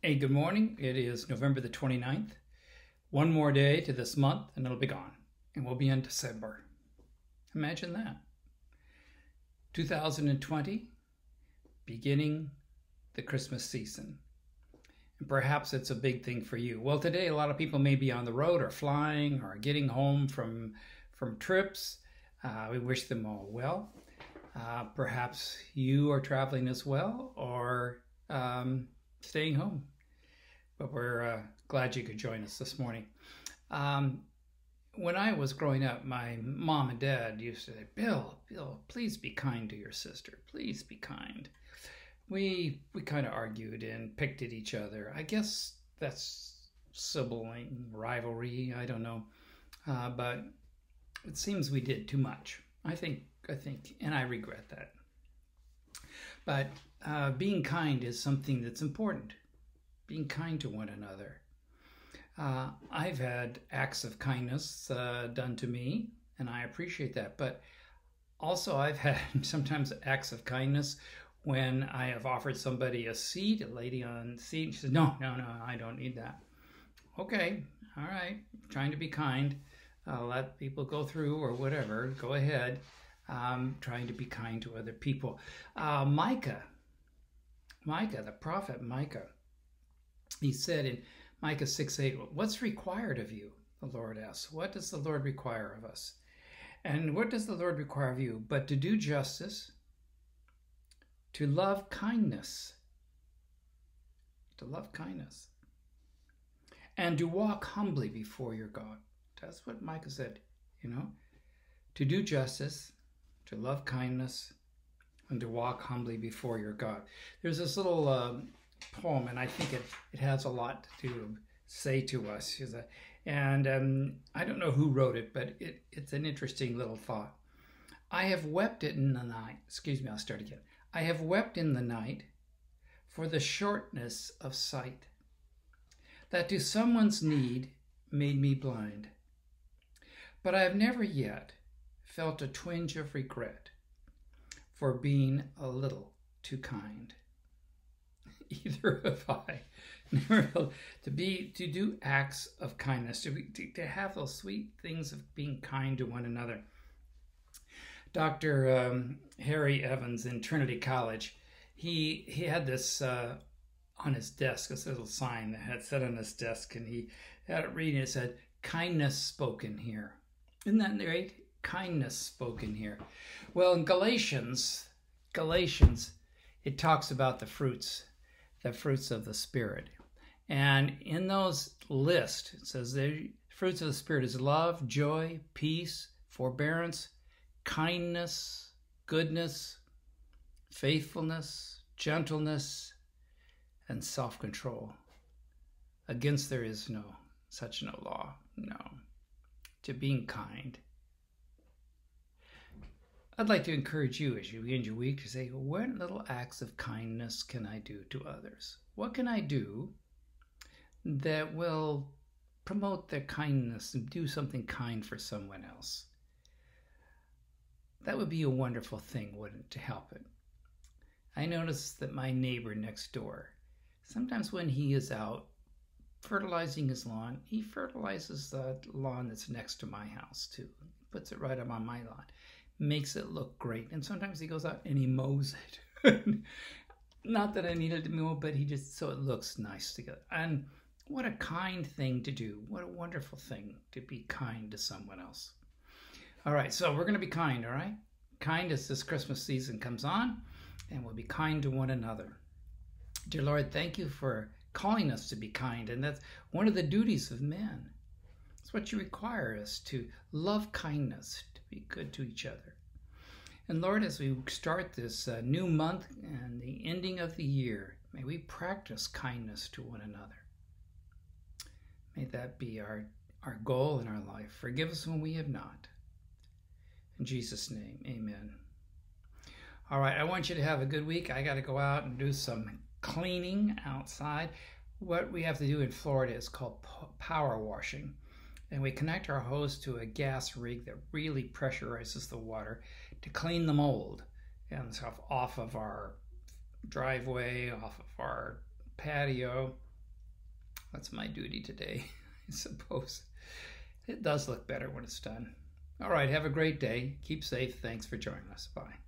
Hey, good morning. It is November the 29th. One more day to this month and it'll be gone. And we'll be in December. Imagine that. 2020, beginning the Christmas season. And perhaps it's a big thing for you. Well, today a lot of people may be on the road or flying or getting home from from trips. Uh, we wish them all well. Uh, perhaps you are traveling as well or staying home. But we're uh, glad you could join us this morning. Um, when I was growing up, my mom and dad used to say, Bill, Bill, please be kind to your sister. Please be kind. We we kind of argued and picked at each other. I guess that's sibling rivalry. I don't know, uh, but it seems we did too much. I think I think, and I regret that. But uh, being kind is something that's important. Being kind to one another. Uh, I've had acts of kindness uh, done to me, and I appreciate that. But also, I've had sometimes acts of kindness when I have offered somebody a seat, a lady on the seat. She says, "No, no, no, I don't need that." Okay, all right, trying to be kind. Uh, let people go through or whatever. Go ahead. Um, trying to be kind to other people. Uh, Micah, Micah, the prophet Micah, he said in Micah 6 8, What's required of you? The Lord asks. What does the Lord require of us? And what does the Lord require of you? But to do justice, to love kindness, to love kindness, and to walk humbly before your God. That's what Micah said, you know, to do justice, to love kindness, and to walk humbly before your God. There's this little um, poem, and I think it, it has a lot to say to us. And um, I don't know who wrote it, but it, it's an interesting little thought. I have wept in the night. Excuse me, I'll start again. I have wept in the night for the shortness of sight, that to someone's need made me blind. But I have never yet felt a twinge of regret for being a little too kind. Either have I. To be to do acts of kindness, to, be, to, to have those sweet things of being kind to one another. Dr. Um, Harry Evans in Trinity College, he he had this uh, on his desk, this little sign that had said on his desk, and he had it reading. It said, "Kindness spoken here." Isn't that right? Kindness spoken here. Well, in Galatians, Galatians, it talks about the fruits, the fruits of the Spirit. And in those list, it says the fruits of the Spirit is love, joy, peace, forbearance, kindness, goodness, faithfulness, gentleness, and self control. Against there is no such no law, no. To being kind I'd like to encourage you as you begin your week to say, what little acts of kindness can I do to others? What can I do that will promote their kindness and do something kind for someone else? That would be a wonderful thing, wouldn't it, to help it? I notice that my neighbor next door, sometimes when he is out fertilizing his lawn, he fertilizes the lawn that's next to my house too. He puts it right up on my lawn makes it look great. And sometimes he goes out and he mows it. Not that I needed to mow, but he just so it looks nice together. And what a kind thing to do. What a wonderful thing to be kind to someone else. All right, so we're going to be kind, all right? Kind as this Christmas season comes on, and we'll be kind to one another. Dear Lord, thank you for calling us to be kind, and that's one of the duties of men. It's what you require us to love kindness, be good to each other. And Lord, as we start this uh, new month and the ending of the year, may we practice kindness to one another. May that be our, our goal in our life. Forgive us when we have not. In Jesus' name, amen. All right, I want you to have a good week. I got to go out and do some cleaning outside. What we have to do in Florida is called power washing and we connect our hose to a gas rig that really pressurizes the water to clean the mold and stuff off of our driveway, off of our patio, That's my duty today, I suppose. It does look better when it's done. All right, have a great day. Keep safe. Thanks for joining us. Bye.